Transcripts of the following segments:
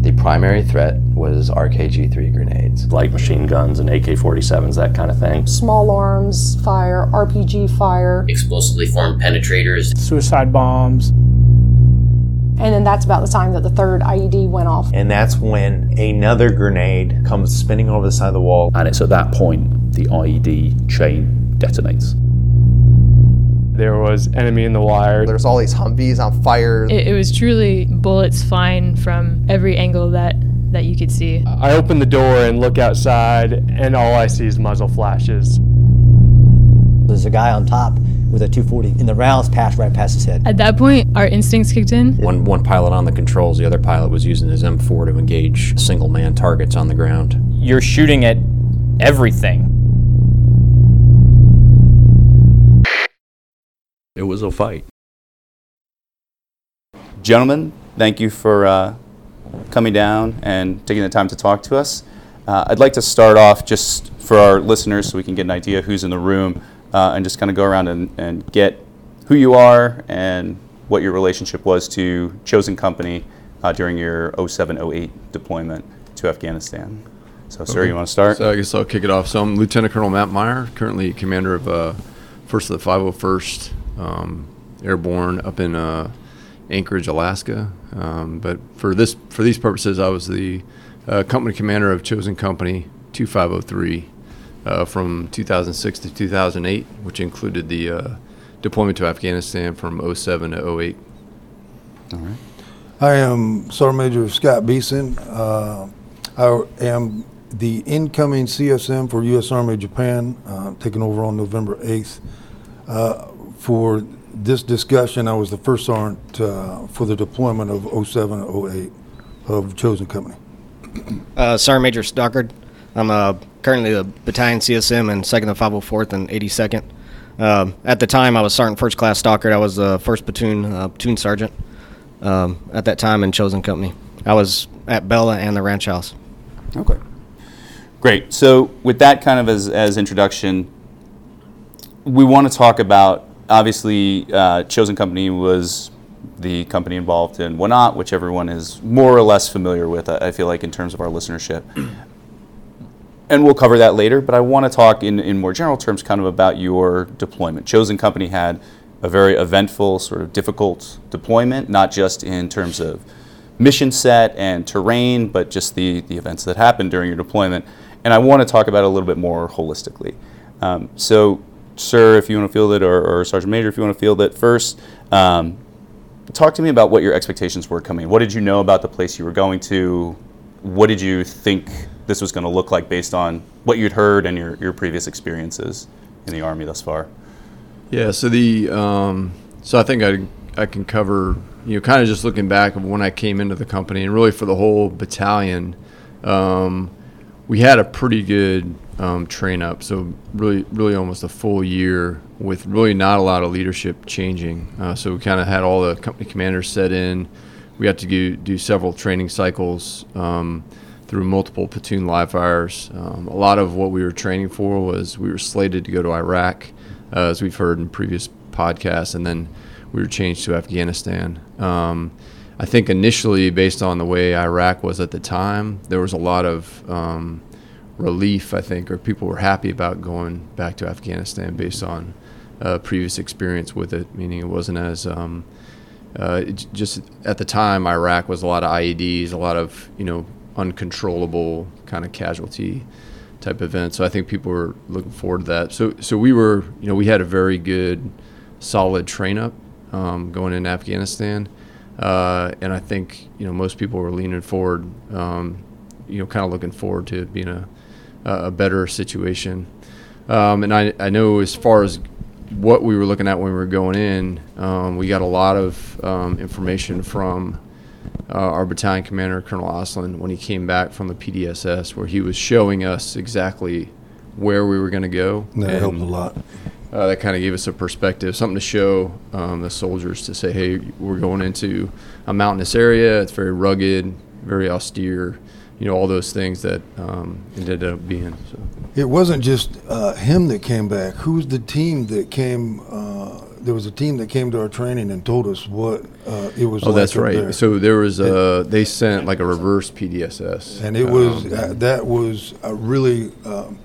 The primary threat was RKG 3 grenades. light machine guns and AK 47s, that kind of thing. small arms fire, RPG fire, explosively formed penetrators. suicide bombs. and then that's about the time that the third IED went off. And that's when another grenade comes spinning over the side of the wall. And it's at that point the IED chain detonates. There was enemy in the wire. There's all these Humvees on fire. It, it was truly bullets flying from every angle that, that you could see. I open the door and look outside, and all I see is muzzle flashes. There's a guy on top with a 240, and the rounds passed right past his head. At that point, our instincts kicked in. One, one pilot on the controls, the other pilot was using his M4 to engage single man targets on the ground. You're shooting at everything. It was a fight. Gentlemen, thank you for uh, coming down and taking the time to talk to us. Uh, I'd like to start off just for our listeners so we can get an idea who's in the room uh, and just kind of go around and, and get who you are and what your relationship was to Chosen Company uh, during your 07 08 deployment to Afghanistan. So, sir, you want to start? So I guess I'll kick it off. So I'm Lieutenant Colonel Matt Myer, currently commander of uh, First of the 501st um, Airborne up in uh, Anchorage, Alaska. Um, but for this, for these purposes, I was the uh, company commander of Chosen Company 2503 uh, from 2006 to 2008, which included the uh, deployment to Afghanistan from 07 to 08. All right. I am Sergeant Major Scott Beeson. Uh, I am the incoming CSM for U.S. Army Japan, uh, taking over on November 8th. Uh, for this discussion, I was the first sergeant uh, for the deployment of 07 08 of Chosen Company. Uh, Sergeant Major Stockard. I'm uh, currently the battalion CSM and 2nd of 504th and 82nd. Um, at the time, I was Sergeant First Class Stockard. I was the first platoon uh, platoon sergeant um, at that time in Chosen Company. I was at Bella and the Ranch House. Okay. Great. So, with that kind of as, as introduction, we want to talk about obviously, uh, Chosen Company was the company involved in Wanat, which everyone is more or less familiar with, I I feel like, in terms of our listenership. And we'll cover that later, but I want to talk in, in more general terms kind of about your deployment. Chosen Company had a very eventful, sort of difficult deployment, not just in terms of mission set and terrain, but just the, the events that happened during your deployment. And I want to talk about it a little bit more holistically. Um, so, sir, if you want to field it, or, or Sergeant Major, if you want to field it first, um, talk to me about what your expectations were coming. What did you know about the place you were going to? What did you think this was going to look like based on what you'd heard and your, your previous experiences in the Army thus far? Yeah, so the um, so I think I I can cover you know kind of just looking back of when I came into the company and really for the whole battalion, um, we had a pretty good um, train up. So really really almost a full year with really not a lot of leadership changing. Uh, so we kind of had all the company commanders set in. We had to do, do several training cycles um, through multiple platoon live fires. Um, a lot of what we were training for was we were slated to go to Iraq uh, as we've heard in previous podcasts, and then we were changed to Afghanistan. Um, I think initially, based on the way Iraq was at the time, there was a lot of um, relief, I think, or people were happy about going back to Afghanistan based on uh, previous experience with it, meaning it wasn't as um, uh, it just at the time Iraq was a lot of IEDs, a lot of you know uncontrollable kind of casualty type event. So I think people were looking forward to that. So so we were, you know, we had a very good, solid train up um, going into Afghanistan, uh, and I think you know most people were leaning forward, um, you know, kind of looking forward to being a a better situation. Um, and I I know as far as what we were looking at when we were going in, um, we got a lot of um, information from uh, our battalion commander, Colonel Ostlund, when he came back from the PDSS, where he was showing us exactly where we were going to go. That and, helped a lot. uh, that kind of gave us a perspective, something to show um, the soldiers to say, hey, we're going into a mountainous area. It's very rugged, very austere. You know, all those things that um, ended up being. So. It wasn't just uh, him that came back. Who's the team that came? Uh, there was a team that came to our training and told us what uh, it was. Oh, like that's right. There. So there was a. They sent like a reverse PDSS, and it was um, uh, that was uh, really um,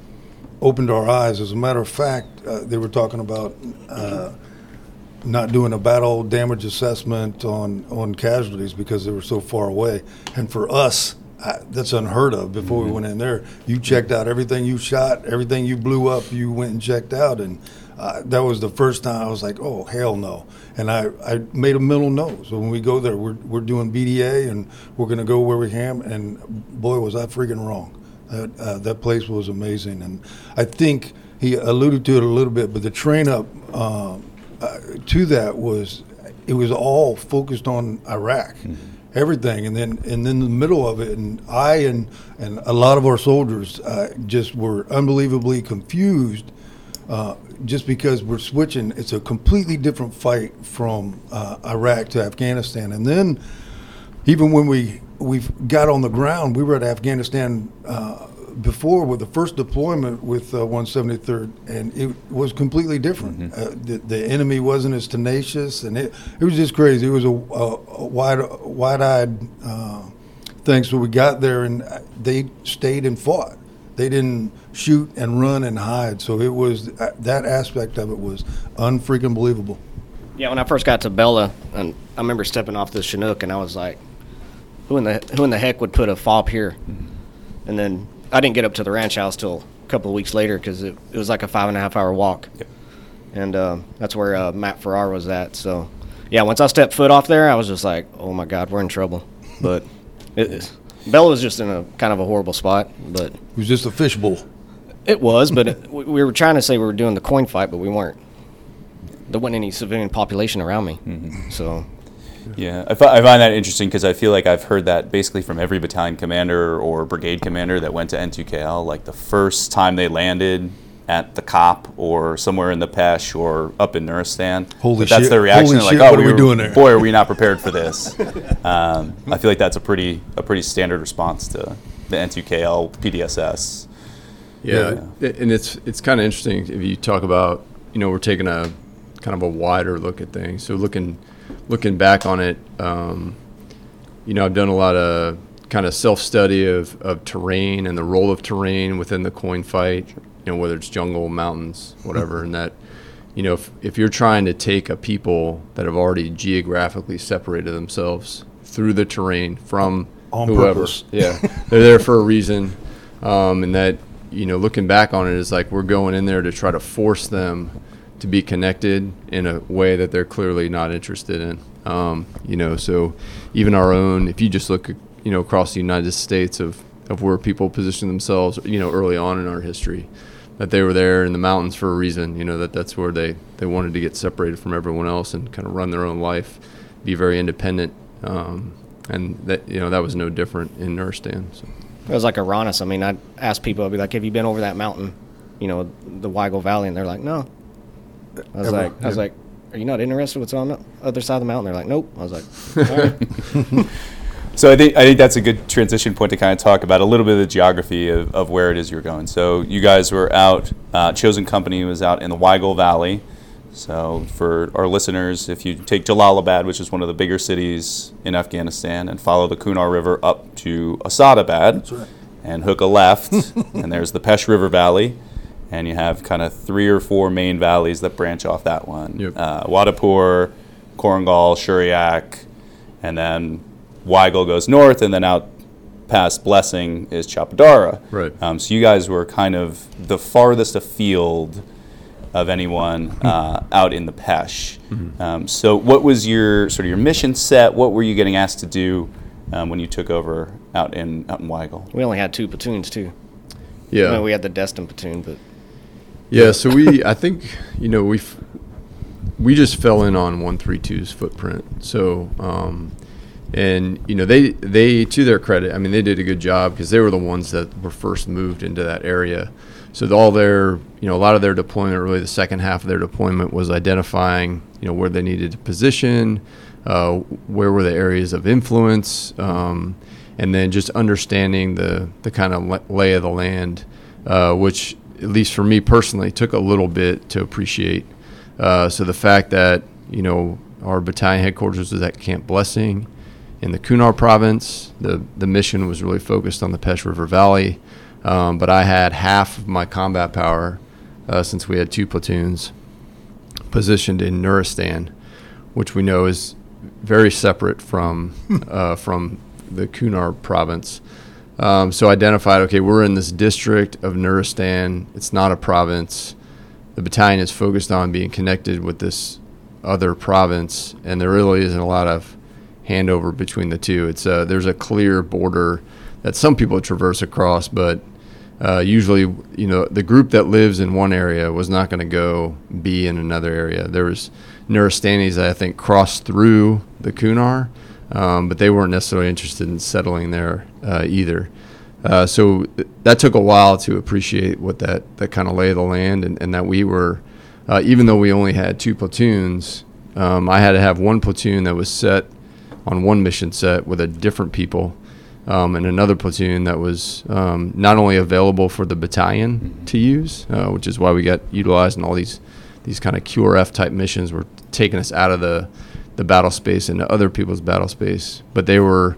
opened our eyes. As a matter of fact, uh, they were talking about uh, not doing a battle damage assessment on on casualties because they were so far away. And for us, I, that's unheard of. Before Mm-hmm. we went in there, you checked out everything you shot, everything you blew up. You went and checked out, and uh, that was the first time I was like, "Oh hell no!" And I, I made a mental note. So when we go there, we're we're doing BDA, and we're going to go where we ham. And boy, was I freaking wrong. That uh, that place was amazing, and I think he alluded to it a little bit. But the train up um, uh, to that was it was all focused on Iraq everything and then and then the middle of it and i and and a lot of our soldiers uh, just were unbelievably confused uh, just because we're switching. It's a completely different fight from uh, iraq to afghanistan. And then even when we we got on the ground we were at afghanistan uh, before with the first deployment with uh, 173rd, and it was completely different. Uh, the, the enemy wasn't as tenacious, and it, it was just crazy. It was a, a, a wide, wide-eyed uh, thing. So we got there, and they stayed and fought. They didn't shoot and run and hide. So it was that aspect of it was unfreaking believable. Yeah, when I first got to Bella, and I remember stepping off the Chinook, and I was like, "Who in the who in the heck would put a fob here?" And then I didn't get up to the ranch house till a couple of weeks later because it, it was like a five and a half hour walk. And um, that's where uh, Matt Ferrara was at. So, yeah, once I stepped foot off there, I was just like, oh my God, we're in trouble. But it, it's- Bella was just in a kind of a horrible spot. But It was just a fishbowl. it was, but it, we we were trying to say we were doing the coin fight, but we weren't. There wasn't any civilian population around me. So, Yeah, I, find that interesting because I feel like I've heard that basically from every battalion commander or brigade commander that went to N2KL. Like the first time they landed at the COP or somewhere in the Pesh or up in Nuristan, Holy that that's shit. their reaction. Holy like, shit, oh, what are we were- doing there?" Boy, are we not prepared for this. um, I feel like that's a pretty a pretty standard response to the N2KL PDSS. Yeah, and it's it's kind of interesting if you talk about you know we're taking a kind of a wider look at things. So looking looking back on it, um, you know I've done a lot of kind of self study of, of terrain and the role of terrain within the coin fight. You know whether it's jungle, mountains, whatever, and that you know if, if you're trying to take a people that have already geographically separated themselves through the terrain from On whoever, purpose. yeah, they're there for a reason, um, and that you know, looking back on it, is like we're going in there to try to force them to be connected in a way that they're clearly not interested in. Um, you know, so even our own, if you just look, you know, across the United States of of where people position themselves, you know, early on in our history, that they were there in the mountains for a reason. You know, that that's where they they wanted to get separated from everyone else and kind of run their own life, be very independent. Um, and that you know that was no different in Nuristan. So. It was like Aranas. I mean, I'd ask people, I'd be like, "Have you been over that mountain? You know, the Waygal Valley?" And they're like, "No." I was Ever. like, "I was like, are you not interested? What's on the other side of the mountain?" They're like, "Nope." I was like, "All right." So I think I think that's a good transition point to kind of talk about a little bit of the geography of, of where it is you're going. So you guys were out. Uh, Chosen Company was out in the Waygal Valley. So for our listeners, if you take Jalalabad, which is one of the bigger cities in Afghanistan, and follow the Kunar River up to Asadabad, right. and hook a left, and there's the Pesh River Valley, and you have kind of three or four main valleys that branch off that one. Yep. Uh, Watapur, Korengal, Shuryek, and then Waygal goes north, and then out past Blessing is Chapadara. Right. Um, so you guys were kind of the farthest afield of anyone uh, out in the Pesh. Um, so what was your sort of your mission set? What were you getting asked to do um, when you took over out in out in Waygal? we only had two platoons too. Yeah. I mean, we had the Destin platoon, but Yeah, so we, I think, you know, we we just fell in on 132's footprint. So, um, and you know, they they to their credit, I mean, they did a good job because they were the ones that were first moved into that area. so all their, you know, a lot of their deployment, really the second half of their deployment was identifying, you know, where they needed to position, uh, where were the areas of influence, um, and then just understanding the the kind of lay of the land, uh, which at least for me personally took a little bit to appreciate. Uh, so the fact that you know our battalion headquarters was at Camp Blessing in the Kunar province. The the mission was really focused on the Pesh River Valley, um, but I had half of my combat power uh, since we had two platoons positioned in Nuristan, which we know is very separate from uh, from the Kunar province. Um, so identified, okay, we're in this district of Nuristan. It's not a province. The battalion is focused on being connected with this other province, and there really isn't a lot of handover between the two. It's uh, there's a clear border that some people traverse across, but uh, usually, you know, the group that lives in one area was not going to go be in another area. There was Nuristanis that I think crossed through the Kunar, um, but they weren't necessarily interested in settling there uh, either. Uh, so that took a while to appreciate what that, that kind of lay of the land and, and that we were, uh, even though we only had two platoons, um, I had to have one platoon that was set on one mission set with a different people um, and another platoon that was um, not only available for the battalion to use, uh, which is why we got utilized in all these these kind of QRF type missions were taking us out of the the battle space into other people's battle space, but they were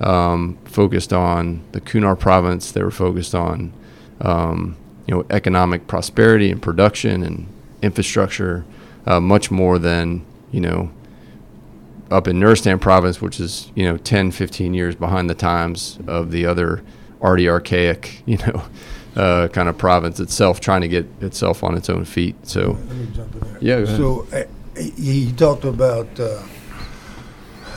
um, focused on the Kunar province. They were focused on um, you know economic prosperity and production and infrastructure, uh, much more than you know up in Nuristan province, which is you know 10, 15 years behind the times of the other already archaic you know uh, kind of province itself, trying to get itself on its own feet. So, let me jump in there. Yeah. So uh, he talked about uh,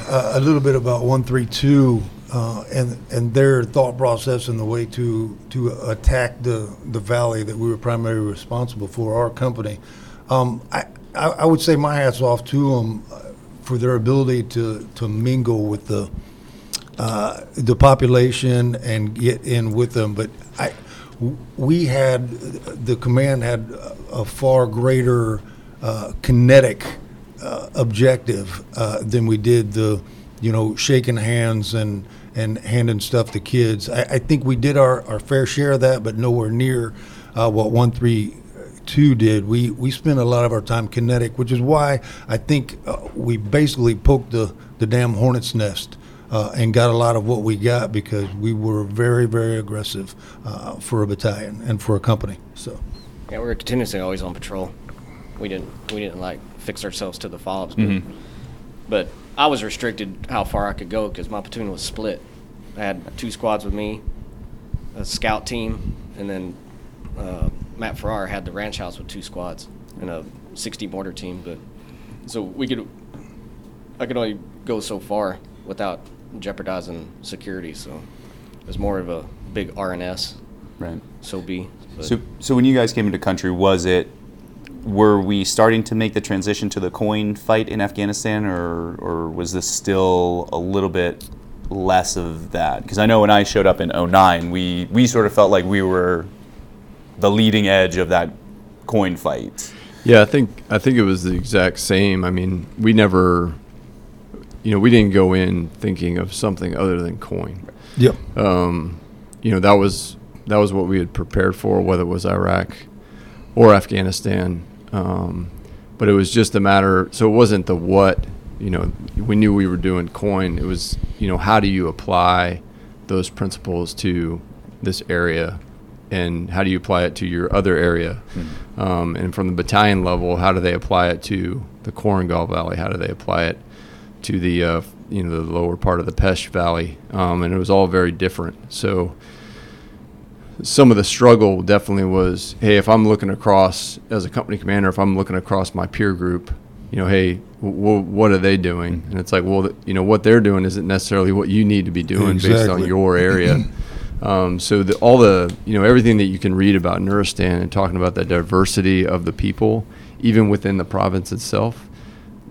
a little bit about 132 uh, and and their thought process and the way to to attack the the valley that we were primarily responsible for our company. Um, I, I, I would say my hats off to them for their ability to to mingle with the uh, the population and get in with them. But I we had the command had a far greater uh, kinetic uh, objective uh, than we did the, you know, shaking hands and and handing stuff to kids. I, I think we did our, our fair share of that, but nowhere near uh, what one three two did. We we spent a lot of our time kinetic, which is why I think uh, we basically poked the the damn hornet's nest. Uh, and got a lot of what we got because we were very, very aggressive uh, for a battalion and for a company. So, yeah, we were continuously always on patrol. We didn't, we didn't like fix ourselves to the fobs. But, mm-hmm. but I was restricted how far I could go because my platoon was split. I had two squads with me, a scout team, and then uh, Matt Ferrara had the ranch house with two squads and a 60 mortar team. But so we could, I could only go so far without jeopardizing security. So it was more of a big RNS. Right. So be. So, so when you guys came into country, was it were we starting to make the transition to the coin fight in Afghanistan, or or was this still a little bit less of that? Because I know when I showed up in 09, we we sort of felt like we were the leading edge of that coin fight. Yeah, I think I think it was the exact same. I mean, we never, you know, we didn't go in thinking of something other than coin. Yep. Um, you know, that was that was what we had prepared for, whether it was Iraq or Afghanistan. Um, but it was just a matter. So it wasn't the what. You know, we knew we were doing coin. It was you know how do you apply those principles to this area, and how do you apply it to your other area, mm-hmm. um, and from the battalion level, how do they apply it to the Korengal Valley? How do they apply it to the uh, you know the lower part of the Pesh Valley? Um, and it was all very different. So some of the struggle definitely was, hey, if I'm looking across as a company commander, if I'm looking across my peer group, you know, hey, w- what are they doing? And it's like, well, you know, what they're doing isn't necessarily what you need to be doing exactly. based on your area. um, so the, all the, you know, everything that you can read about Nuristan and talking about the diversity of the people, even within the province itself,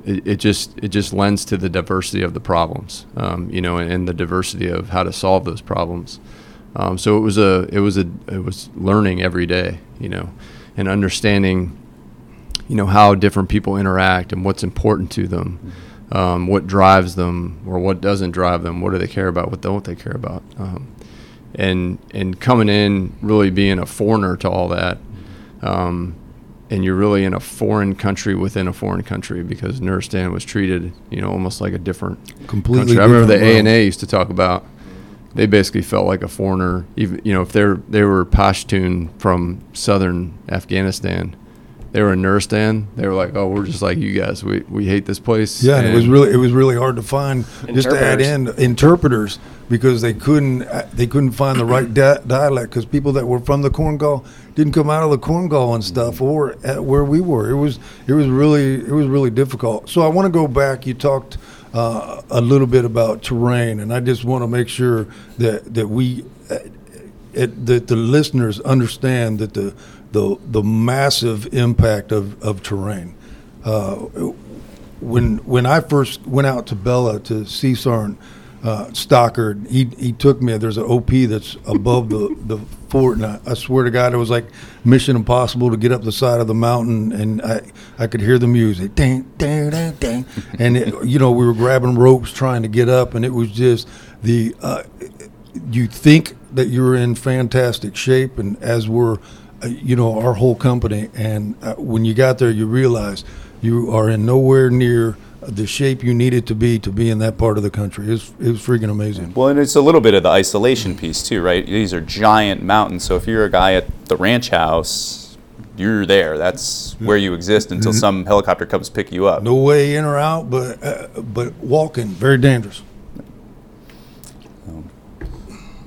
it, it just it just lends to the diversity of the problems, um, you know, and, and, the diversity of how to solve those problems. Um, so it was a it was a it was learning every day, you know, and understanding, you know, how different people interact and what's important to them, um, what drives them or what doesn't drive them, what do they care about, what don't they care about, um, and and coming in really being a foreigner to all that. Um, and you're really in a foreign country within a foreign country because Nuristan was treated, you know, almost like a different Completely country. I remember the A and A used to talk about they basically felt like a foreigner. Even you know, if they're they were Pashtun from southern Afghanistan, they were in Nuristan. They were like, oh, we're just like you guys. We we hate this place. Yeah, and it was really it was really hard to find just to add in Interpreters. interpreters because they couldn't uh, they couldn't find the right di- dialect because people that were from the Korengal didn't come out of the Korengal and stuff or at where we were. It was it was really it was really difficult. So I want to go back. You talked uh, a little bit about terrain, and I just want to make sure that that we uh, it, that the listeners understand that the the the massive impact of of terrain. Uh, when when I first went out to Bella to see Sergeant uh, Stockard, he he took me. There's an OP that's above the the fort, and I, I swear to God, it was like Mission Impossible to get up the side of the mountain, and I I could hear the music, ding ding ding ding, and it, you know we were grabbing ropes trying to get up, and it was just the. Uh, you think that you're in fantastic shape, and as we're, uh, you know, our whole company, and uh, when you got there, you realize you are in nowhere near the shape you needed to be to be in that part of the country. It was, it was freaking amazing. Well, and it's a little bit of the isolation piece too, right? These are giant mountains. So if you're a guy at the ranch house, you're there. That's where you exist until Mhm. some helicopter comes pick you up. No way in or out, but uh, but walking very dangerous.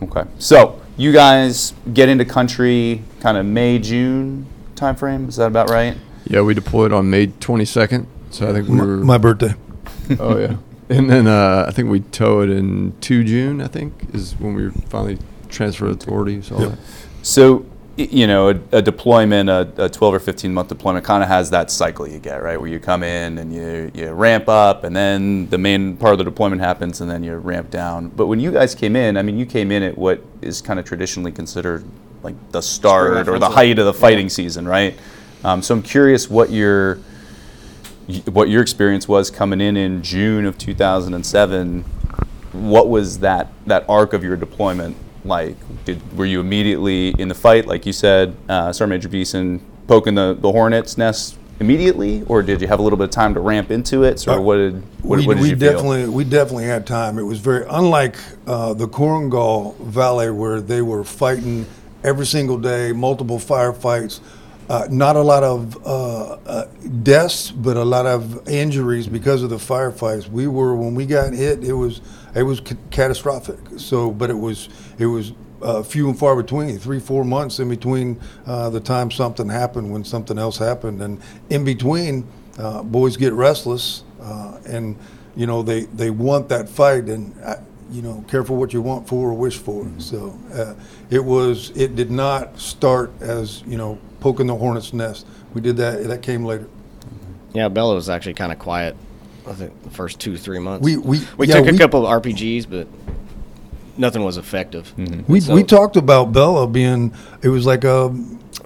Okay. So you guys get into country kind of May, June timeframe. Is that about right? Yeah, we deployed on May 22nd. So I think we My- were my birthday. oh yeah, and then uh, I think we towed in two June. I think is when we finally transferred authorities. All that. So, you know, a, a deployment, a, a 12 or 15 month deployment kind of has that cycle you get, right? Where you come in and you, you ramp up, and then the main part of the deployment happens, and then you ramp down. But when you guys came in, I mean, you came in at what is kind of traditionally considered like the start or the height of the Yeah. fighting season, right? Um, so I'm curious what your y- what your experience was coming in in June of 2007. What was that that arc of your deployment like? Did were you immediately in the fight, like you said, uh, Sergeant Major Beeson poking the, the hornet's nest immediately, or did you have a little bit of time to ramp into it? So what did what, we, what did we you feel? definitely we definitely had time. It was very unlike uh, the Korengal Valley where they were fighting every single day, multiple firefights. Uh, not a lot of uh, uh, deaths, but a lot of injuries because of the firefights. We were when we got hit, it was it was ca- catastrophic. So, but it was it was uh, few and far between, three four months in between uh, the time something happened when something else happened, and in between, uh, boys get restless, and you know they they want that fight, and uh, you know careful what you want for or wish for. Mm-hmm. So uh, it was it did not start as you know poking the hornet's nest. We did that that came later. Mm-hmm. Yeah, Bella was actually kind of quiet. I think the first two three months. We- we- we yeah, took a we- couple of RPGs, but nothing was effective. Mm-hmm. We, So- we talked about Bella being it was like a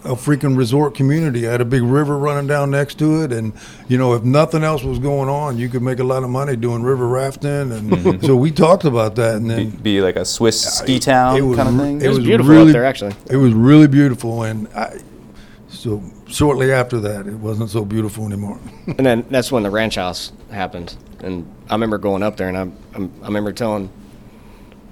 a freaking resort community. I had a big river running down next to it, and you know if nothing else was going on, you could make a lot of money doing river rafting, and Mhm. so we talked about that. And Be, then be like a Swiss ski town was kind of thing. It was beautiful up there, actually. It was really beautiful, and I, so shortly after that, it wasn't so beautiful anymore. and then that's when the ranch house happened. And I remember going up there, and I, I'm- I remember telling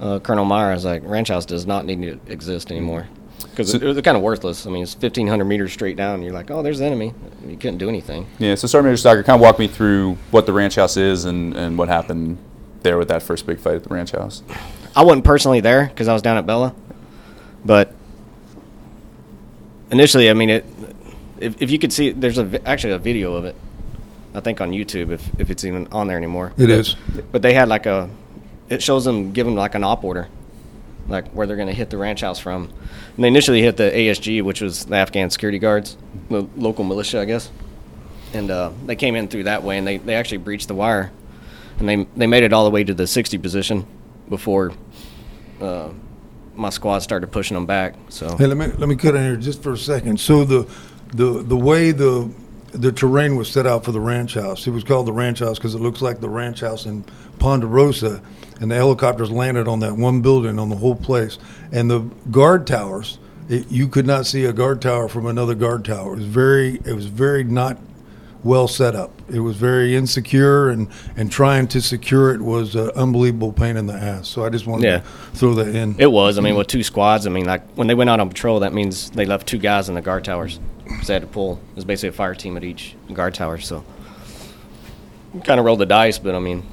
uh, Colonel Myer, I was like, ranch house does not need to exist anymore. Because So- it was kind of worthless. I mean, it's 1,500 meters straight down. And you're like, oh, there's the enemy. You couldn't do anything. Yeah, so Sergeant Major Stockard, kind of walk me through what the ranch house is and, and what happened there with that first big fight at the ranch house. I wasn't personally there because I was down at Bella, but initially, I mean, it. If, if you could see, there's a actually a video of it. I think on YouTube, if, if it's even on there anymore. It It is. is. But they had like a, it shows them giving like an op order, like where they're going to hit the ranch house from. And they initially hit the ASG, which was the Afghan security guards, the local militia, I guess. And uh, they came in through that way, and they, they actually breached the wire, and they they made it all the way to the 60 position before uh, my squad started pushing them back. So Hey, let me let me cut in here just for a second. So the the the way the the terrain was set out for the ranch house, it was called the ranch house because it looks like the ranch house in Ponderosa, and the helicopters landed on that one building on the whole place, and the guard towers. It, you could not see a guard tower from another guard tower. It was very it was very not well set up. It was very insecure, and, and trying to secure it was an unbelievable pain in the ass. So I just wanted Yeah. to throw that in. it was. I mean, with two squads, I mean, like when they went out on patrol, that means they left two guys in the guard towers. 'Cause they had to pull. It was basically a fire team at each guard tower. So kind of rolled the dice, but I mean,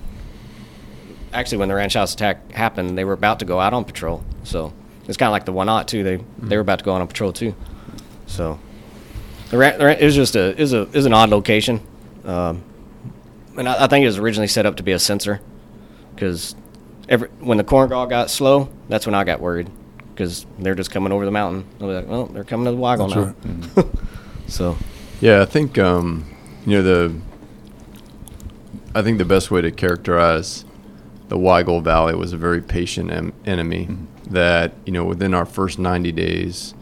actually, when the ranch house attack happened, they were about to go out on patrol. So it's kind of like the one ought too. They they were about to go out on patrol too. So the ra- the was just a is a is an odd location, um, and I, I think it was originally set up to be a sensor, because every when the Korengal got slow, that's when I got worried, because they're just coming over the mountain. I was like, well, they're coming to the Waygal That's now. so Yeah, I think um, you know the. I think the best way to characterize the Waygal Valley was a very patient em- enemy. That you know within our first ninety days,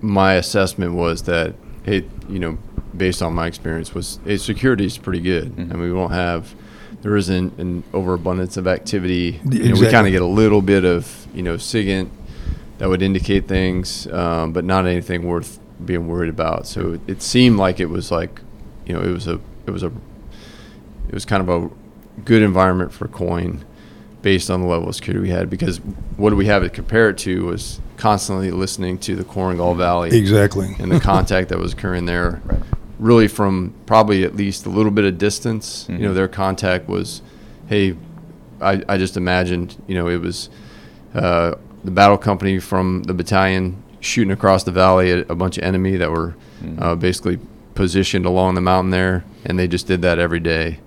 my assessment was that hey, you know, based on my experience, was hey, security is pretty good. I mean, we won't have. There isn't an overabundance of activity. You know, we kind of get a little bit of you know SIGINT that would indicate things, um, but not anything worth being worried about. So it, it seemed like it was like, you know, it was a it was a it was kind of a good environment for coin based on the level of security we had because what do we have to compare it to was constantly listening to the Korengal Valley Exactly. and the contact that was occurring there. Really from probably at least a little bit of distance you know their contact was hey I, I just imagined you know it was uh, the battle company from the battalion shooting across the valley at a bunch of enemy that were uh, basically positioned along the mountain there, and they just did that every day.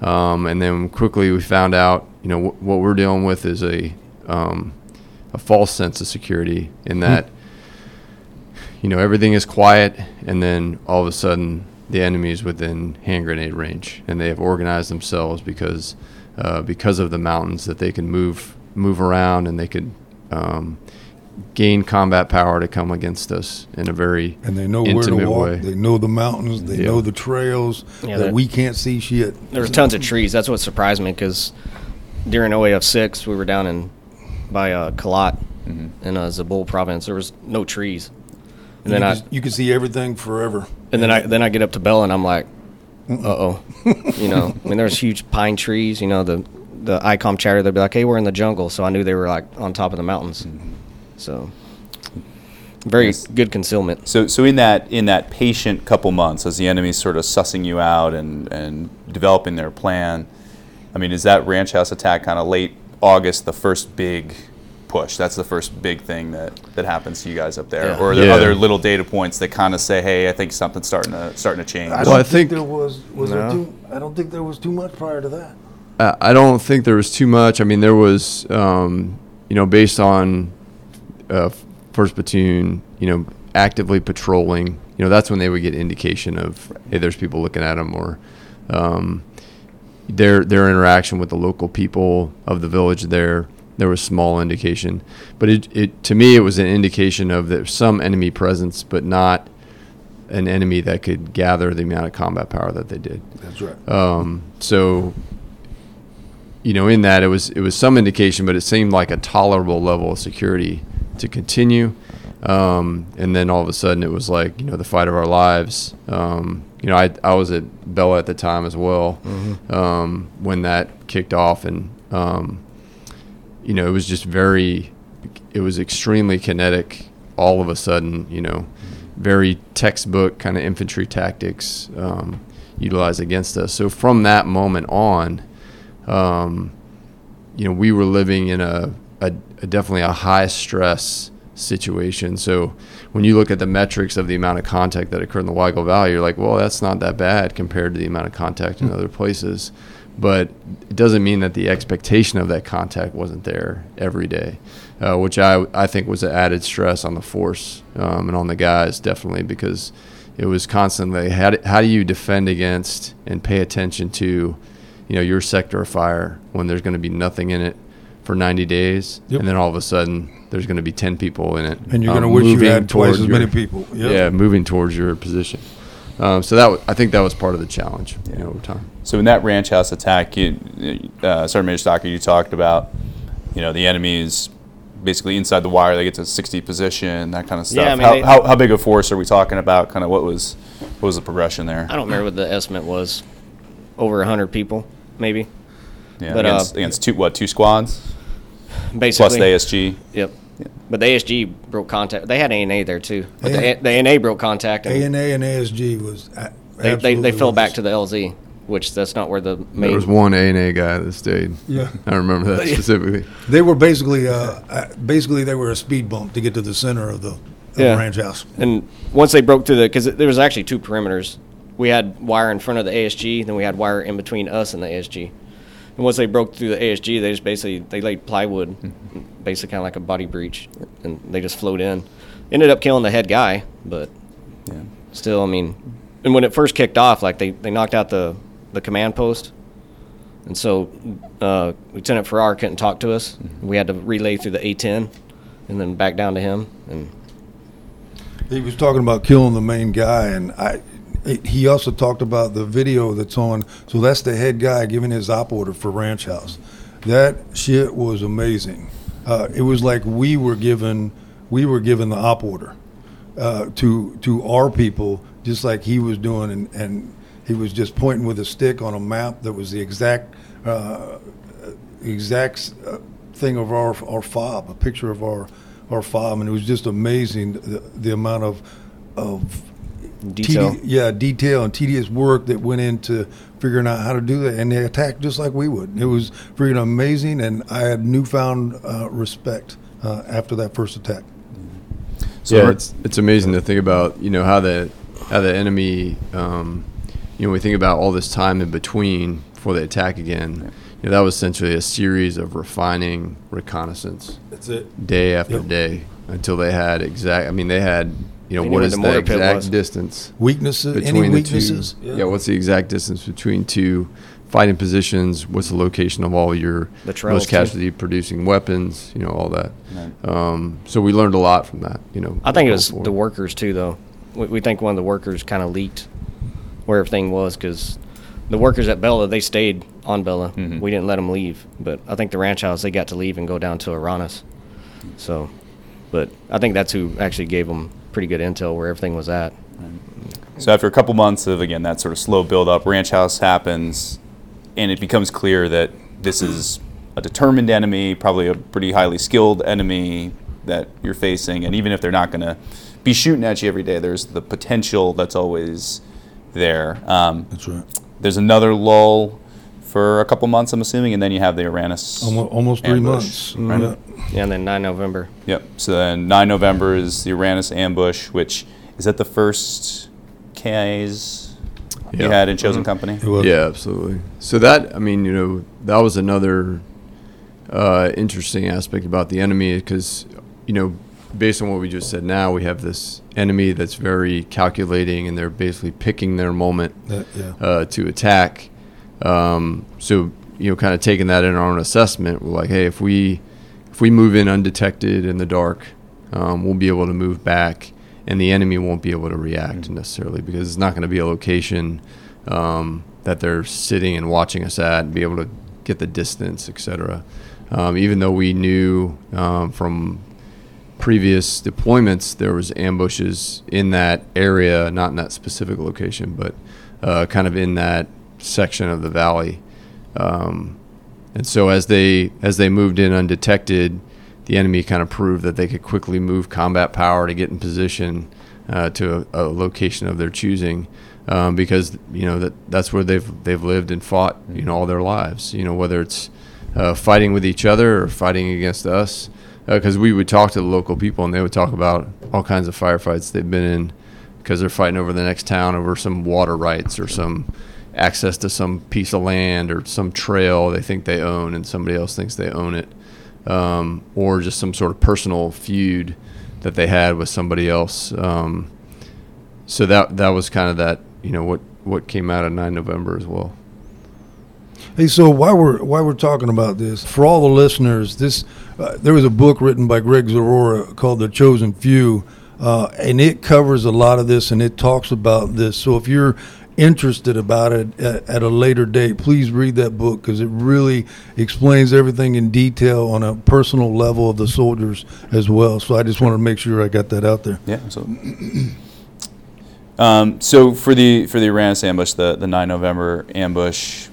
Um, and then quickly we found out, you know, wh- what we're dealing with is a um, a false sense of security in that, you know, everything is quiet, and then all of a sudden the enemy is within hand grenade range, and they have organized themselves because uh, because of the mountains that they can move move around and they could um, gain combat power to come against us in a very and they know where intimate to walk. way. They know the mountains. They Yeah. know the trails Yeah, that that- we can't see shit. There was tons of trees. That's what surprised me because during OEF six, we were down in by uh, Kalat in uh, Zabul province. There was no trees, and then you, I can, you can see everything forever. and then I then I get up to Bell and I'm like, uh oh, you know. I mean, there's huge pine trees. You know the the ICOM chatter. They'd be like, hey, we're in the jungle. So I knew they were like on top of the mountains. So very Yes. good concealment. So, so in that in that patient couple months, as the enemy's sort of sussing you out and and developing their plan, I mean, is that ranch house attack kind of late August the first big push? That's the first big thing that that happens to you guys up there, Yeah. or are there Yeah. other little data points that kind of say, hey, I think something's starting to starting to change? I Well, don't I think, think- there was was there too. I don't think there was too much prior to that. I I don't think there was too much. I mean, there was, um, you know, based on uh, first platoon, you know, actively patrolling. You know, that's when they would get indication of hey, there's people looking at them, or um, their their interaction with the local people of the village there. There was small indication, but it, it to me it was an indication of there's some enemy presence, but not an enemy that could gather the amount of combat power that they did. That's right. Um, so, you know, in that it was it was some indication, but it seemed like a tolerable level of security to continue. Um, and then all of a sudden, it was like you know the fight of our lives. Um, you know, I I was at Bella at the time as well um, when that kicked off, and um, you know it was just very, it was extremely kinetic. All of a sudden, you know, very textbook kind of infantry tactics um, utilized against us. So from that moment on, um, you know, we were living in a, a, a definitely a high stress situation. So when you look at the metrics of the amount of contact that occurred in the Waygal Valley, you're like, well, that's not that bad compared to the amount of contact in other places. But it doesn't mean that the expectation of that contact wasn't there every day, uh, which I, I think was an added stress on the force um, and on the guys, definitely, because it was constantly how do, how do you defend against and pay attention to you know your sector of fire when there's going to be nothing in it for 90 days, Yep. and then all of a sudden there's going to be 10 people in it, And you're um, gonna wish you moving had twice as your- many people. Yep. Yeah, moving towards your position. Um, so that w- I think that was part of the challenge you know, over time. So in that ranch house attack, you, uh, Sergeant Major Stockard, you talked about, you know, the enemy is basically inside the wire. They get to 60 position, that kind of stuff. Yeah, I mean, how, they- how, how big a force are we talking about? Kind of what was what was the progression there? I don't remember what the estimate was. Over hundred people, maybe. Yeah, But, against, uh, against two what two squads? Basically. Plus the ASG. Yep. But the ASG broke contact. They had A and A there too. But A- the, the A and A broke contact. and ANA and ASG was. They, they, they fell was. back to the LZ, which that's not where the main. There was one A and A guy that stayed. Yeah. I remember that specifically. They were basically, uh, uh, basically they were a speed bump to get to the center of the, of the ranch house. And once they broke through the, because there was actually two perimeters. We had wire in front of the ASG, then we had wire in between us and the ASG. And once they broke through the ASG, they just basically they laid plywood, basically kind of like a body breach, and they just flowed in. Ended up killing the head guy, but still, I mean, and when it first kicked off, like they, they knocked out the the command post, and so uh, Lieutenant Ferrara couldn't talk to us. We had to relay through the A10, and then back down to him, and He was talking about killing the main guy, and I. He also talked about the video that's on. So that's the head guy giving his op order for Ranch House. That shit was amazing. Uh, it was like we were given we were given the op order uh, to to our people, just like he was doing, and, and he was just pointing with a stick on a map that was the exact uh, exact uh, thing of our our fob, a picture of our our fob, and it was just amazing the, the amount of of Detail. tedi- yeah, detail and tedious work that went into figuring out how to do that, and they attacked just like we would. It was freaking amazing, and I had newfound uh, respect uh, after that first attack. So yeah, her- it's it's amazing to think about. You know how the how the enemy. Um, you know, we think about all this time in between before they attack again. You know, that was essentially a series of refining reconnaissance. That's it. Day after Yep. day until they had exact. I mean, they had. You know, They knew what where is the the, mortar exact was. distance? Weaknesses- any between the weaknesses? Two, Yeah. yeah. What's the exact distance between two fighting positions? What's the location of all your The trails, most too. casualty producing weapons? You know, all that. Um, so we learned a lot from that. You know, I think it was forward. the workers too, though. We, we think one of the workers kind of leaked where everything was because the workers at Bella they stayed on Bella. We didn't let them leave, but I think the ranch house they got to leave and go down to Aranas. So, but I think that's who actually gave them pretty good intel where everything was at. So after a couple months of again that sort of slow build up, ranch house happens, and it becomes clear that this is a determined enemy, probably a pretty highly skilled enemy that you're facing, and even if they're not going to be shooting at you every day, there's the potential that's always there. Um, That's right. There's another lull for a couple months, I'm assuming, and then you have the Aranas. Almo- almost three ambush, months. right? Yeah. Yeah, and then 9 November. Yep. So then 9 November is the Aranas ambush, which is that the first KIAs you had in Chosen Company? Yeah, absolutely. So that I mean, you know, that was another uh, interesting aspect about the enemy because, you know, based on what we just said, now we have this enemy that's very calculating and they're basically picking their moment That- yeah. uh, to attack. Um, so you know, kind of taking that in our own assessment, we're like, hey, if we if we move in undetected in the dark, um, we'll be able to move back, and the enemy won't be able to react necessarily because it's not going to be a location um, that they're sitting and watching us at and be able to get the distance, etc. Um, even though we knew um, from previous deployments there was ambushes in that area, not in that specific location, but uh, kind of in that section of the valley. Um, and so as they as they moved in undetected, the enemy kind of proved that they could quickly move combat power to get in position uh, to a, a location of their choosing, um, because you know that that's where they've they've lived and fought you know all their lives. You know whether it's uh, fighting with each other or fighting against us, because we would talk to the local people and they would talk about all kinds of firefights they've been in because they're fighting over the next town over some water rights or some access to some piece of land or some trail they think they own and somebody else thinks they own it, um, or just some sort of personal feud that they had with somebody else. Um, so that that was kind of that you know what what came out of 9 November as well. Hey, so while we're while we're talking about this, for all the listeners, this uh, there was a book written by Gregg Zoroya called The Chosen Few, uh, and it covers a lot of this and it talks about this. So if you're interested about it at, at a later date, please read that book because it really explains everything in detail on a personal level of the soldiers as well. So I just wanted to make sure I got that out there. Yeah, absolutely. Um, so for the for the Aranas ambush, the the 9 November ambush,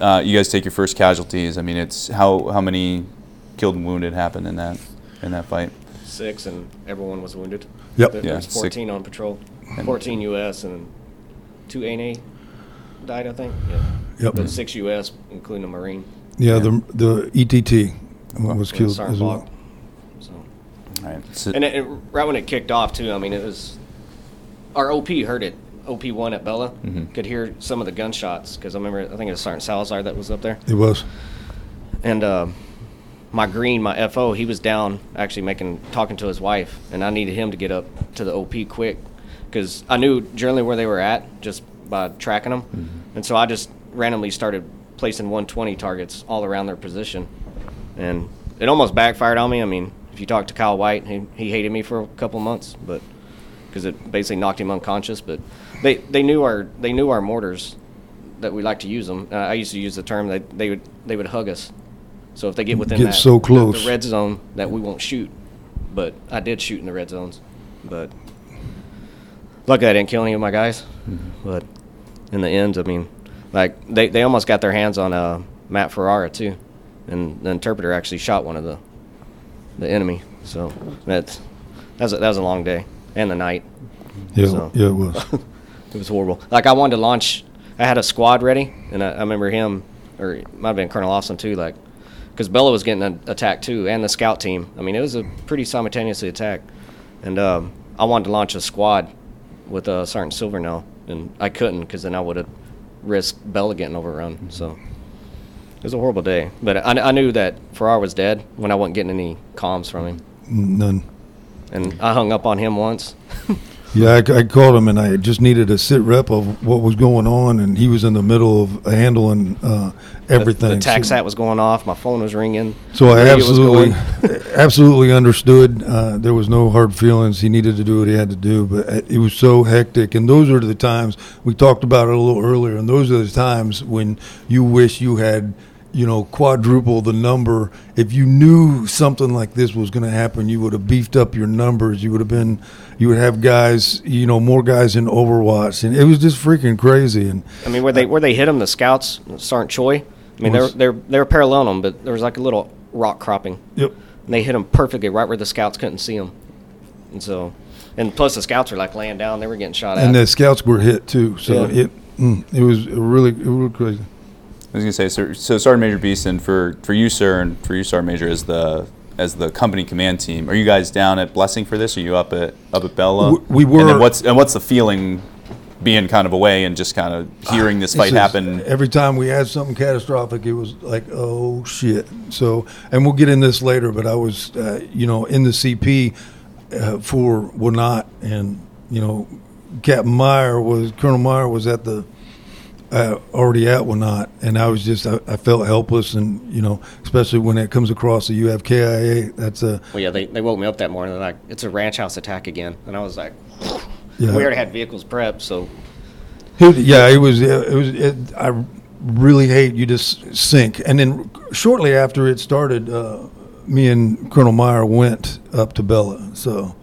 uh, you guys take your first casualties. I mean, it's how how many killed and wounded happened in that in that fight? Six, and everyone was wounded. Yep. There, Yeah, was 14 on patrol. 14 U.S. and two ANA died, I think. Yeah. Yep. But six U.S., including a Marine. Yeah, the the ETT was Yeah, killed Sergeant as well. Bocks. So. Right. So, And it, it- right when it kicked off, too, I mean, it was our OP heard it. OP one at Bella Mhm. could hear some of the gunshots because I remember I think it was Sergeant Salazar that was up there. It was. And uh, my green, my FO, he was down actually making talking to his wife, and I needed him to get up to the OP quick because I knew generally where they were at just by tracking them, and so I just randomly started placing 120 targets all around their position, and it almost backfired on me. I mean, if you talk to Kyle White, he, he hated me for a couple months, but because it basically knocked him unconscious. But they, they knew our they knew our mortars that we like to use them. Uh, I used to use the term that they would they would hug us. So if they get within Get that, so the- close. the red zone, that we won't shoot. But I did shoot in the red zones. But luckily I didn't kill any of my guys. But in the end, I mean, like they, they almost got their hands on uh, Matt Ferrara too, and the interpreter actually shot one of the the enemy. So that's that was a, that was a long day and the night. Yeah, So- yeah, it was. it was horrible. Like I wanted to launch. I had a squad ready, and I, I remember him, or it might have been Colonel Ostlund too. Like, because Bella was getting an attack too, and the scout team. I mean, it was a pretty simultaneously attack, and um, I wanted to launch a squad with uh, Sergeant Silvernail, and I couldn't because then I would have risked Bella getting overrun. So it was a horrible day. But I, I knew that Ferrara was dead when I wasn't getting any comms from him, None. and I hung up on him once. Yeah, I, I called him and I just needed a sit rep of what was going on, and he was in the middle of handling uh, everything. The, the TACSAT was going off. My phone was ringing. So I absolutely, absolutely understood. Uh, there was no hard feelings. He needed to do what he had to do, but it was so hectic. And those are the times we talked about it a little earlier. And those are the times when you wish you had, you know, quadruple the number. If you knew something like this was going to happen, you would have beefed up your numbers. You would have been, you would have guys, you know, more guys in Overwatch, and it was just freaking crazy. And I mean, where they where they hit them, the scouts, Sergeant Choi. I mean, they're they're they were paralleling them, but there was like a little rock cropping. Yep. And they hit them perfectly right where the scouts couldn't see them, and so, and plus the scouts were like laying down; they were getting shot and at. And the scouts were hit too. So Yeah. it, mm, it was really, it was crazy. I was gonna say, so, so Sergeant Major Beeson, for for you, sir, and for you, Sergeant Major, as the as the company command team, are you guys down at Blessing for this? Are you up at up at Bella? We And were- then what's and what's the feeling, being kind of away and just kind of hearing this fight happen? Every time we had something catastrophic, it was like, oh shit. So, and we'll get in this later, but I was, uh, you know, in the CP uh, for Wanat, and you know, Captain Myer was Colonel Myer was at the uh, already at Wanat, and I was just, I, I felt helpless, and you know, especially when it comes across the you have KIA, that's a well, yeah, they, they woke me up that morning. They're like, "It's a ranch house attack again," and I was like, Yeah. "We already had vehicles prepped, so It- yeah, it was. It was. It, I really hate you just sink. And then shortly after it started, uh, me and Colonel Myer went up to Bella. So,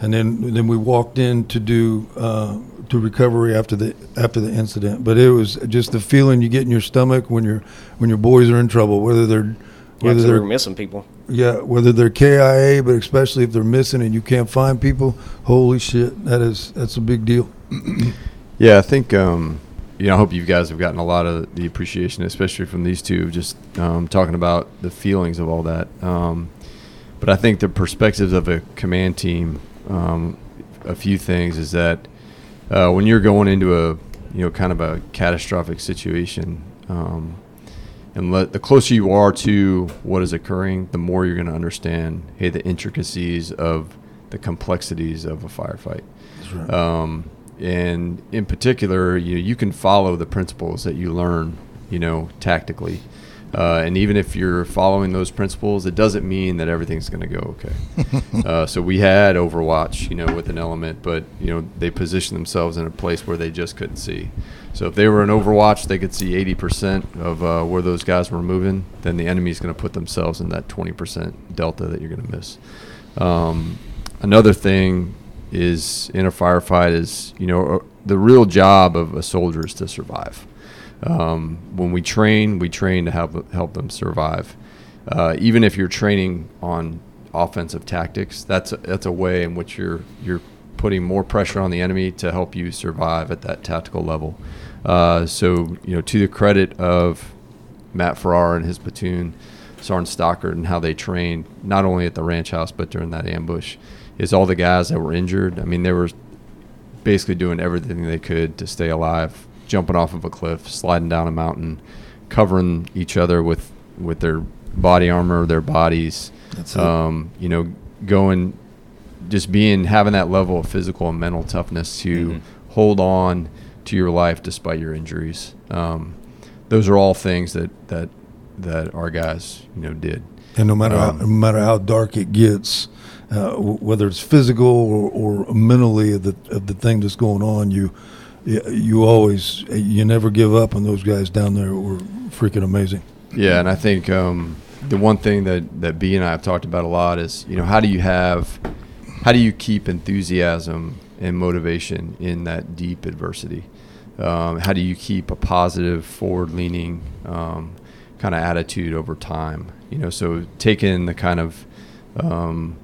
and then then we walked in to do uh, to recovery after the after the incident. But it was just the feeling you get in your stomach when your when your boys are in trouble, whether they're yeah, whether 'cause we they're missing people." yeah, whether they're KIA, but especially if they're missing and you can't find people. Holy shit, that is that's a big deal. Yeah, I think um, you know. I hope you guys have gotten a lot of the appreciation, especially from these two, just um, talking about the feelings of all that. Um, but I think the perspectives of a command team, um, a few things is that uh, when you're going into a you know kind of a catastrophic situation, um, and let, the closer you are to what is occurring, the more you're going to understand, hey, the intricacies of the complexities of a firefight. Right. Um, and in particular, you you can follow the principles that you learn, you know, tactically. Uh, and even if you're following those principles, it doesn't mean that everything's going to go okay. uh, so we had Overwatch, you know, with an element, but you know they positioned themselves in a place where they just couldn't see. So if they were in Overwatch, they could see 80% of uh, where those guys were moving. Then the enemy's going to put themselves in that 20% delta that you're going to miss. Um, another thing is in a firefight is you know uh, the real job of a soldier is to survive. Um, when we train, we train to help help them survive. Uh, even if you're training on offensive tactics, that's a, that's a way in which you're you're putting more pressure on the enemy to help you survive at that tactical level. Uh, so you know, to the credit of Matt Ferrara and his platoon, Sergeant Stockard, and how they trained not only at the ranch house but during that ambush, is all the guys that were injured. I mean, they were basically doing everything they could to stay alive jumping off of a cliff, sliding down a mountain, covering each other with with their body armor, their bodies. That's um, you know, going, just being having that level of physical and mental toughness to Mhm. hold on to your life despite your injuries. Um, those are all things that that that our guys, you know, did. And no matter Um, how, no matter how dark it gets, uh, w- whether it's physical or, or mentally of the of the thing that's going on, you you, always you never give up. And those guys down there were freaking amazing. Yeah, and I think um, the one thing that that B and I have talked about a lot is you know how do you have how do you keep enthusiasm and motivation in that deep adversity? Um, how do you keep a positive, forward-leaning um, kind of attitude over time? You know, so taking the kind of um,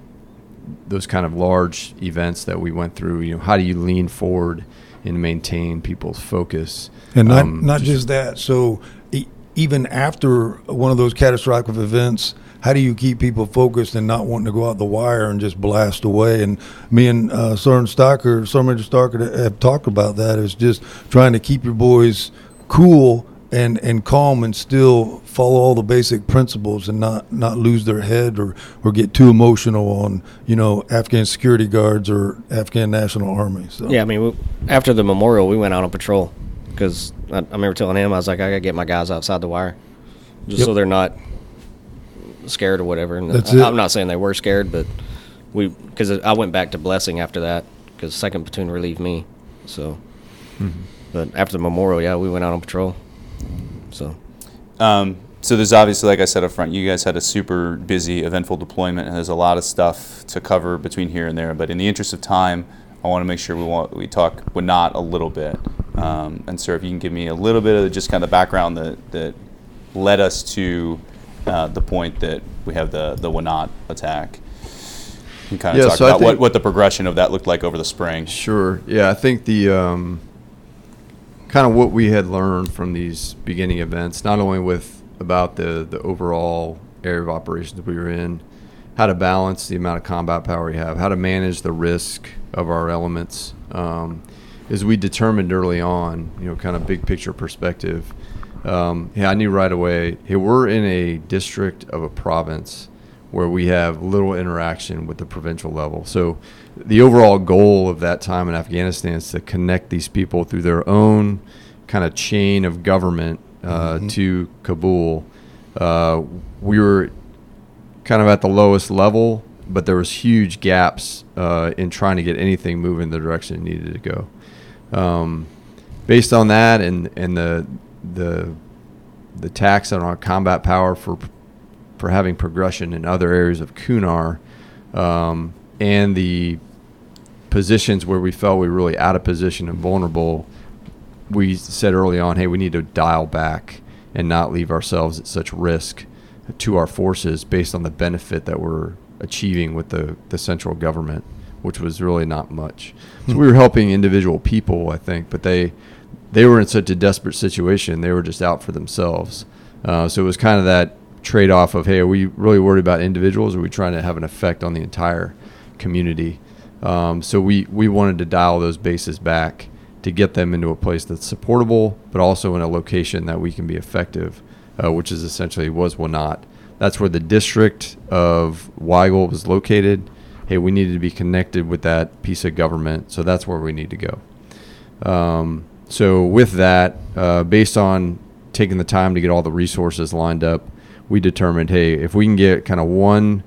those kind of large events that we went through. You know, how do you lean forward and maintain people's focus? And not Um, not just that. So e- even after one of those catastrophic events, how do you keep people focused and not wanting to go out the wire and just blast away? And me and uh, Sergeant Stockard, Sergeant Stockard, have talked about that. Is just trying to keep your boys cool and and calm and still follow all the basic principles and not not lose their head or or get too emotional on you know Afghan security guards or Afghan National Army. So. Yeah, I mean, we, after the memorial, we went out on patrol because I, I remember telling him I was like, I gotta get my guys outside the wire, just Yep. so they're not scared or whatever. And That's I, it. I'm not saying they were scared, but we because I went back to blessing after that because second platoon relieved me. So, Mhm. but after the memorial, yeah, we went out on patrol. So. Um, so there's obviously, like I said up front, you guys had a super busy, eventful deployment, and there's a lot of stuff to cover between here and there. But in the interest of time, I want to make sure we want we talk well, not a little bit. Um, and sir, if you can give me a little bit of just kind of the background that that led us to uh, the point that we have the the Wanat attack. And kind of Yeah, talk so about what, what the progression of that looked like over the spring. Sure. Yeah, I think the um, kind of what we had learned from these beginning events, not only with about the the overall area of operations we were in, how to balance the amount of combat power we have, how to manage the risk of our elements, um, is we determined early on, you know, kind of big picture perspective. Um, yeah, I knew right away. Hey, we're in a district of a province where we have little interaction with the provincial level. So the overall goal of that time in Afghanistan is to connect these people through their own kind of chain of government uh, Mhm. to Kabul. Uh, we were kind of at the lowest level, but there was huge gaps uh, in trying to get anything moving in the direction it needed to go. Um, based on that and and the the the tax on our combat power for for having progression in other areas of Kunar, um, and the positions where we felt we were really out of position and vulnerable, we said early on, hey, we need to dial back and not leave ourselves at such risk to our forces based on the benefit that we're achieving with the, the central government, which was really not much. So we were helping individual people, I think, but they they were in such a desperate situation. They were just out for themselves. Uh, so it was kind of that trade off of, hey, are we really worried about individuals or are we trying to have an effect on the entire community? Um, so we, we wanted to dial those bases back to get them into a place that's supportable, but also in a location that we can be effective, uh, which is essentially was Wanat. That's where the district of Waygal was located. Hey, we needed to be connected with that piece of government, so that's where we need to go. Um, so with that, uh, based on taking the time to get all the resources lined up, we determined, hey, if we can get kind of one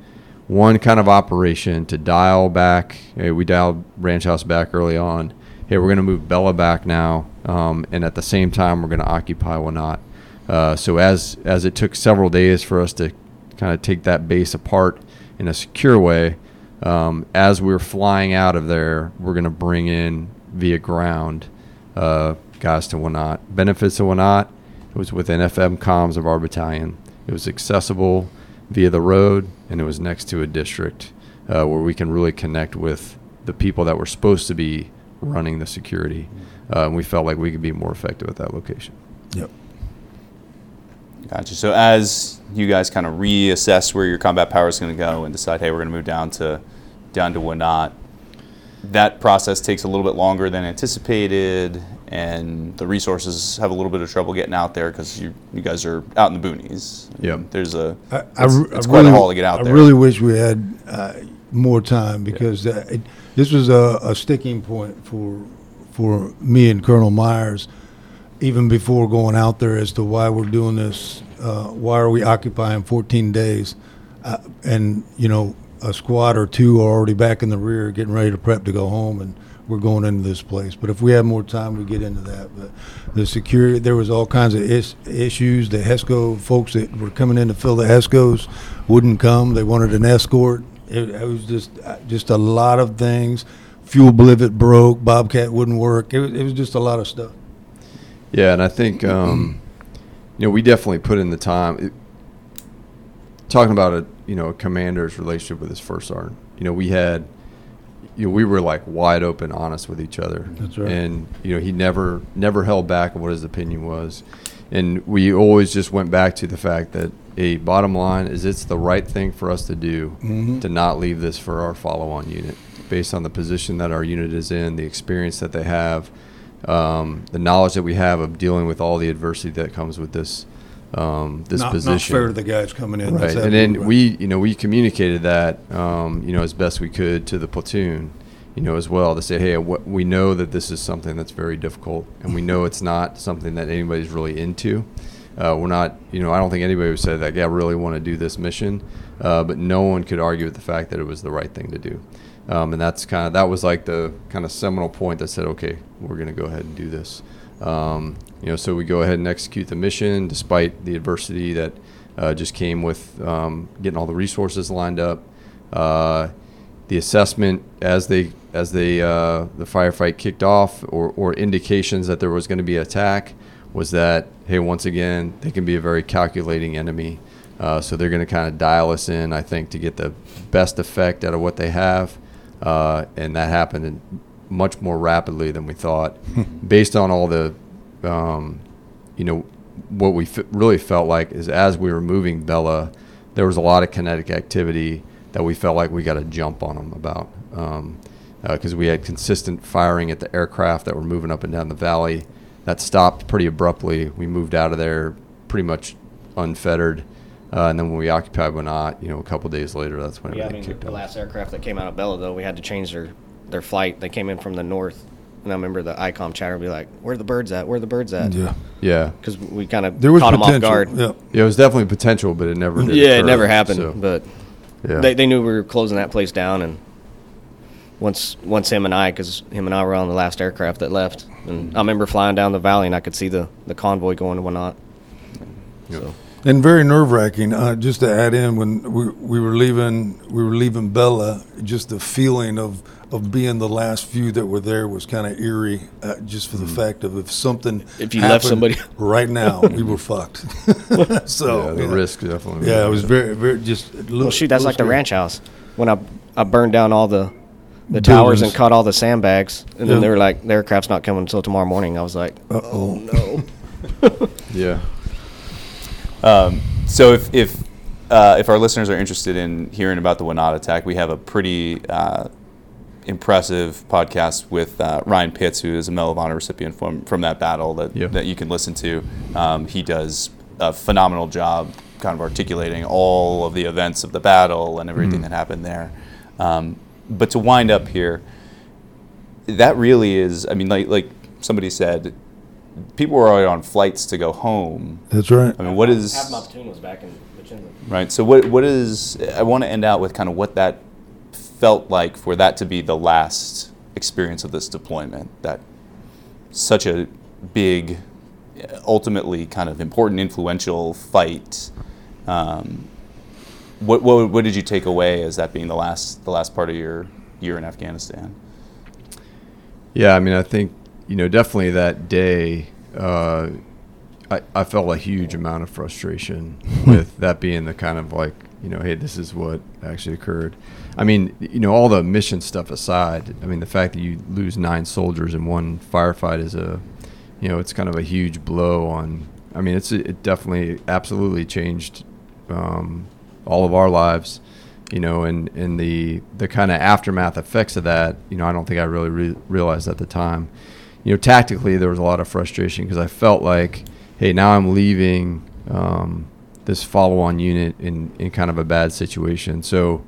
one kind of operation to dial back. Hey, we dialed Ranch House back early on. Hey, we're going to move Bella back now, um, and at the same time, we're going to occupy Wanat. Uh, so as as it took several days for us to kind of take that base apart in a secure way, um, as we are flying out of there, we're going to bring in via ground uh, guys to Wanat. Benefits of Wanat, it was within FM comms of our battalion. It was accessible via the road, and it was next to a district uh, where we can really connect with the people that were supposed to be running the security. Uh, and we felt like we could be more effective at that location. Yep. Gotcha. So as you guys kind of reassess where your combat power is going to go and decide, hey, we're going to move down to down to Wanat, that process takes a little bit longer than anticipated, and the resources have a little bit of trouble getting out there because you you guys are out in the boonies. Yep. There's a I, it's, I it's I quite really, a haul to get out I there. I really wish we had uh, more time because uh, it, this was a, a sticking point for for me and Colonel Myers, even before going out there as to why we're doing this. Uh, why are we occupying 14 days? Uh, and you know, a squad or two are already back in the rear, getting ready to prep to go home, and we're going into this place. But if we had more time, we get into that. But the security, there was all kinds of is, issues. The HESCO folks that were coming in to fill the HESCOs wouldn't come. They wanted an escort. It, it was just uh, just a lot of things. Fuel blivet broke. Bobcat wouldn't work. It was, it was just a lot of stuff. Yeah, and I think um, you know we definitely put in the time. It, talking about a you know a commander's relationship with his first sergeant. You know we had you know we were like wide open, honest with each other. That's right. And you know he never never held back on what his opinion was, and we always just went back to the fact that a bottom line is it's the right thing for us to do Mhm. to not leave this for our follow-on unit based on the position that our unit is in, the experience that they have, um, the knowledge that we have of dealing with all the adversity that comes with this um, this Not- not position. fair to the guys coming in. Right, and then right. we you know we communicated that um, you know as best we could to the platoon, you know as well to say hey what, we know that this is something that's very difficult and we know it's not something that anybody's really into. Uh, we're not, you know, I don't think anybody would say that, yeah, I really want to do this mission. Uh, but no one could argue with the fact that it was the right thing to do. Um, and that's kind of, that was like the kind of seminal point that said, okay, we're going to go ahead and do this. Um, you know, so we go ahead and execute the mission despite the adversity that uh, just came with um, getting all the resources lined up. Uh, the assessment as they as they uh, the firefight kicked off, or, or indications that there was going to be attack, was that hey, once again they can be a very calculating enemy. Uh, so they're going to kind of dial us in, I think, to get the best effect out of what they have, uh, and that happened much more rapidly than we thought, based on all the, um, you know, what we f- really felt like is as we were moving Bella, there was a lot of kinetic activity that we felt like we got to jump on them about because we had consistent firing at the aircraft that were moving up and down the valley. That stopped pretty abruptly. We moved out of there pretty much unfettered. Uh, and then when we occupied Wanat, you know, a couple days later, that's when Yeah, I mean, kicked the off. last aircraft that came out of Bella, though, we had to change their, their flight. They came in from the north. And I remember the ICOM chatter would be like, where are the birds at? Where are the birds at? Yeah. Yeah. Because we kind of There was caught them off potential, guard. yeah. Yeah, it was definitely potential, but it never did. Yeah, it never happened. so- But Yeah. they, they knew we were closing that place down. And once once him and I, because him and I were on the last aircraft that left. And I remember flying down the valley and I could see the, the convoy going and whatnot. So. And very nerve wracking. Uh, just to add in, when we, we were leaving, we were leaving Bella. Just the feeling of of being the last few that were there was kind of eerie. Uh, just for the fact of if something. If you left somebody- right now, we were fucked. so Yeah, the yeah. risk definitely Yeah, it was was very very just. a little- Well, shoot, that's little like the ranch house. When I I burned down all the the towers and Buildings. cut all the sandbags, and then they were like, "The aircraft's not coming until tomorrow morning." I was like, Uh-oh. no." Yeah. Um, so if if uh, if our listeners are interested in hearing about the Wanat attack, we have a pretty uh, impressive podcast with uh, Ryan Pitts, who is a Medal of Honor recipient from from that battle that Yeah. that you can listen to. Um, he does a phenomenal job, kind of articulating all of the events of the battle and everything Mhm. that happened there. Um, but to wind up here, that really is. I mean, like like somebody said, people were already on flights to go home. That's right. I mean, what is half my was back in McKinley. right? So what what is? I want to end out with kind of what that felt like for that to be the last experience of this deployment. That such a big, ultimately kind of important, influential fight. Um, what, what what did you take away as that being the last the last part of your year in Afghanistan? Yeah, I mean, I think you know definitely that day. Uh, I, I felt a huge amount of frustration with that being the kind of like you know hey this is what actually occurred. I mean you know all the mission stuff aside. I mean the fact that you lose nine soldiers in one firefight is a you know it's kind of a huge blow on. I mean it's it definitely absolutely changed um, all of our lives you know, and, and the, the kind of aftermath effects of that, you know, I don't think I really re- realized at the time. You know, tactically, there was a lot of frustration because I felt like, hey, now I'm leaving um, this follow on unit in, in kind of a bad situation. So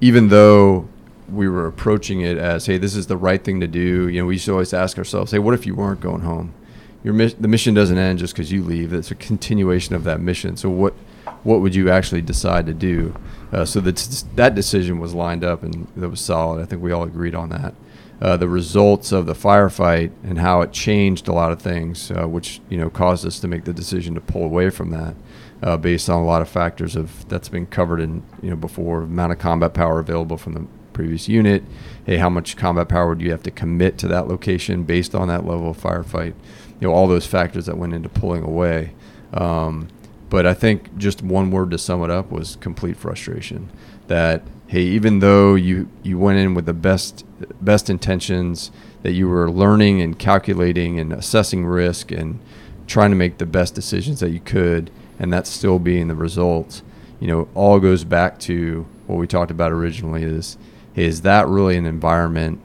even though we were approaching it as, hey, this is the right thing to do, you know, we used to always ask ourselves, hey, what if you weren't going home? Your the mission doesn't end just because you leave. It's a continuation of that mission. So what what would you actually decide to do? Uh, so that that decision was lined up and that was solid. I think we all agreed on that. Uh, the results of the firefight and how it changed a lot of things, uh, which you know caused us to make the decision to pull away from that, uh, based on a lot of factors of that's been covered in you know before amount of combat power available from the previous unit. Hey, how much combat power do you have to commit to that location based on that level of firefight? You know all those factors that went into pulling away. Um, but I think just one word to sum it up was complete frustration. That hey, even though you you went in with the best best intentions, that you were learning and calculating and assessing risk and trying to make the best decisions that you could, and that's still being the result. You know, all goes back to what we talked about originally. Is hey, is that really an environment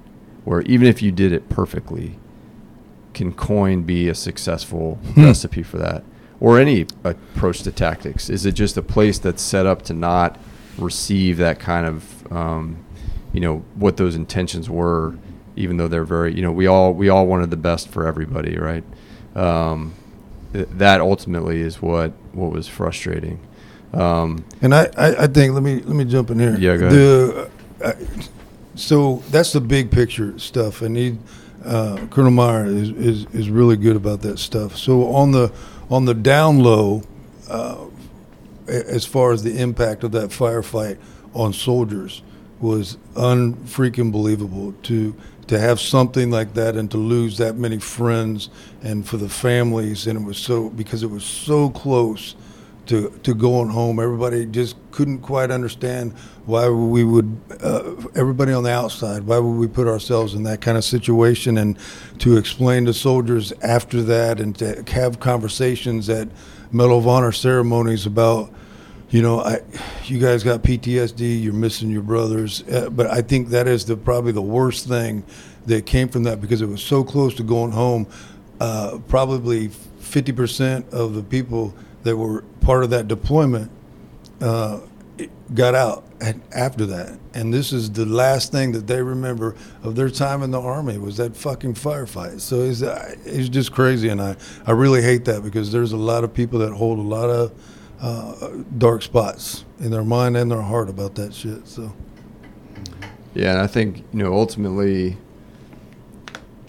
where even if you did it perfectly, can coin be a successful recipe for that? or any approach to tactics? Is it just a place that's set up to not receive that kind of, um, you know, what those intentions were, even though they're very, you know, we all we all wanted the best for everybody, right? Um, that ultimately is what what was frustrating. Um, and I, I, I, think let me let me jump in here. Yeah, go the, uh, so that's the big picture stuff, and he, uh, Colonel Myer is, is is really good about that stuff. So on the on the down low, uh, as far as the impact of that firefight on soldiers, was unfreaking believable to to have something like that and to lose that many friends and for the families. And it was so because it was so close to to going home. Everybody just couldn't quite understand why we would uh, everybody on the outside why would we put ourselves in that kind of situation? And to explain to soldiers after that and to have conversations at medal of honor ceremonies about you know I, you guys got ptsd you're missing your brothers uh, but i think that is the probably the worst thing that came from that because it was so close to going home uh, probably 50% of the people that were part of that deployment uh, got out after that. And this is the last thing that they remember of their time in the army was that fucking firefight. So it's, uh, it's just crazy, and I, I really hate that because there's a lot of people that hold a lot of uh, dark spots in their mind and their heart about that shit. So. Yeah, and I think you know ultimately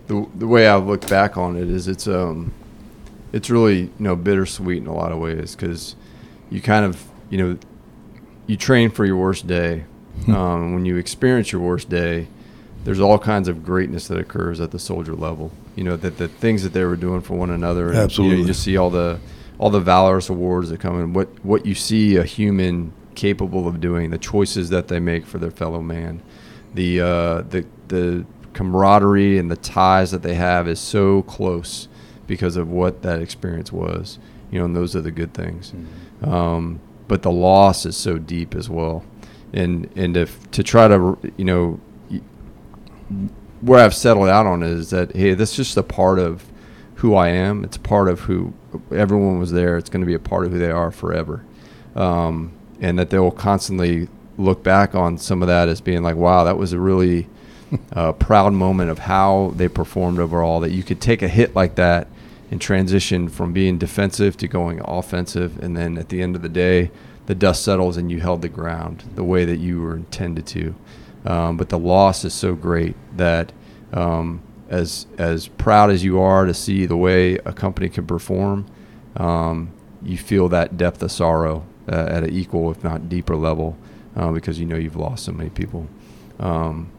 the the way I look back on it is it's um it's really you know bittersweet in a lot of ways because you kind of you know you train for your worst day. Hmm. um, when you experience your worst day, there's all kinds of greatness that occurs at the soldier level. You know that the things that they were doing for one another. Absolutely, you, know, you just see all the all the valorous awards that come in. What what you see a human capable of doing, the choices that they make for their fellow man, the uh, the the camaraderie and the ties that they have is so close because of what that experience was. You know, and those are the good things. Mm-hmm. Um, but the loss is so deep as well. And and if to try to you know where I've settled out on is that hey, this is just a part of who I am. It's part of who everyone was there. It's going to be a part of who they are forever, um, and that they will constantly look back on some of that as being like, wow, that was a really uh, proud moment of how they performed overall. That you could take a hit like that and transition from being defensive to going offensive. And then at the end of the day, the dust settles and you held the ground the way that you were intended to. Um, but the loss is so great that um, as as proud as you are to see the way a company can perform, um, you feel that depth of sorrow uh, at an equal, if not deeper level, uh, because you know you've lost so many people. Um,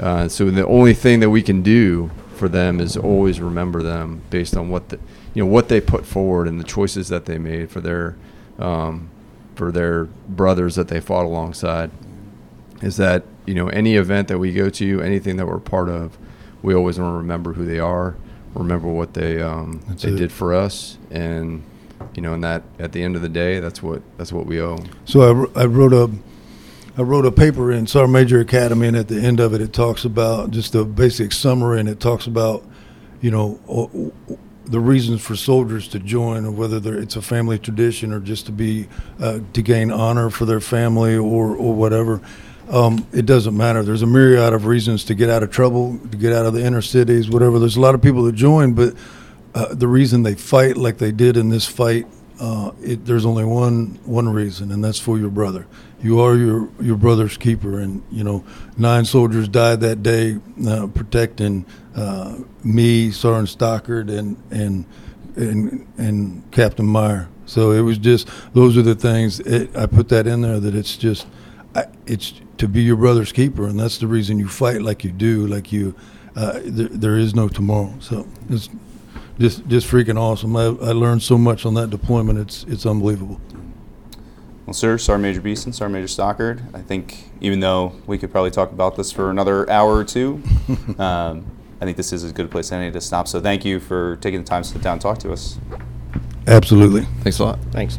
uh, so the only thing that we can do for them is always remember them based on what the, you know what they put forward and the choices that they made for their um, for their brothers that they fought alongside. Is that you know any event that we go to, anything that we're part of, we always want to remember who they are, remember what they um, they it. did for us, and you know, and that at the end of the day, that's what that's what we owe. So I, I wrote a I wrote a paper in Sergeant Major Academy, and at the end of it, it talks about just a basic summary, and it talks about, you know, the reasons for soldiers to join, or whether it's a family tradition or just to be uh, to gain honor for their family or or whatever. Um, it doesn't matter. There's a myriad of reasons to get out of trouble, to get out of the inner cities, whatever. There's a lot of people that join, but uh, the reason they fight like they did in this fight, uh, it, there's only one one reason, and that's for your brother. You are your your brother's keeper, and you know nine soldiers died that day uh, protecting uh, me, Sergeant Stockard, and and and and Captain Myer. So it was just those are the things. It, I put that in there that it's just I, it's to be your brother's keeper, and that's the reason you fight like you do, like you. Uh, there, there is no tomorrow, so it's just just freaking awesome. I, I learned so much on that deployment. It's it's unbelievable. Well, sir, Sergeant Major Beeson, Sergeant Major Stockard, I think even though we could probably talk about this for another hour or two, um, I think this is as good a place as any to stop. So thank you for taking the time to sit down and talk to us. Absolutely. Thanks a lot. Thanks.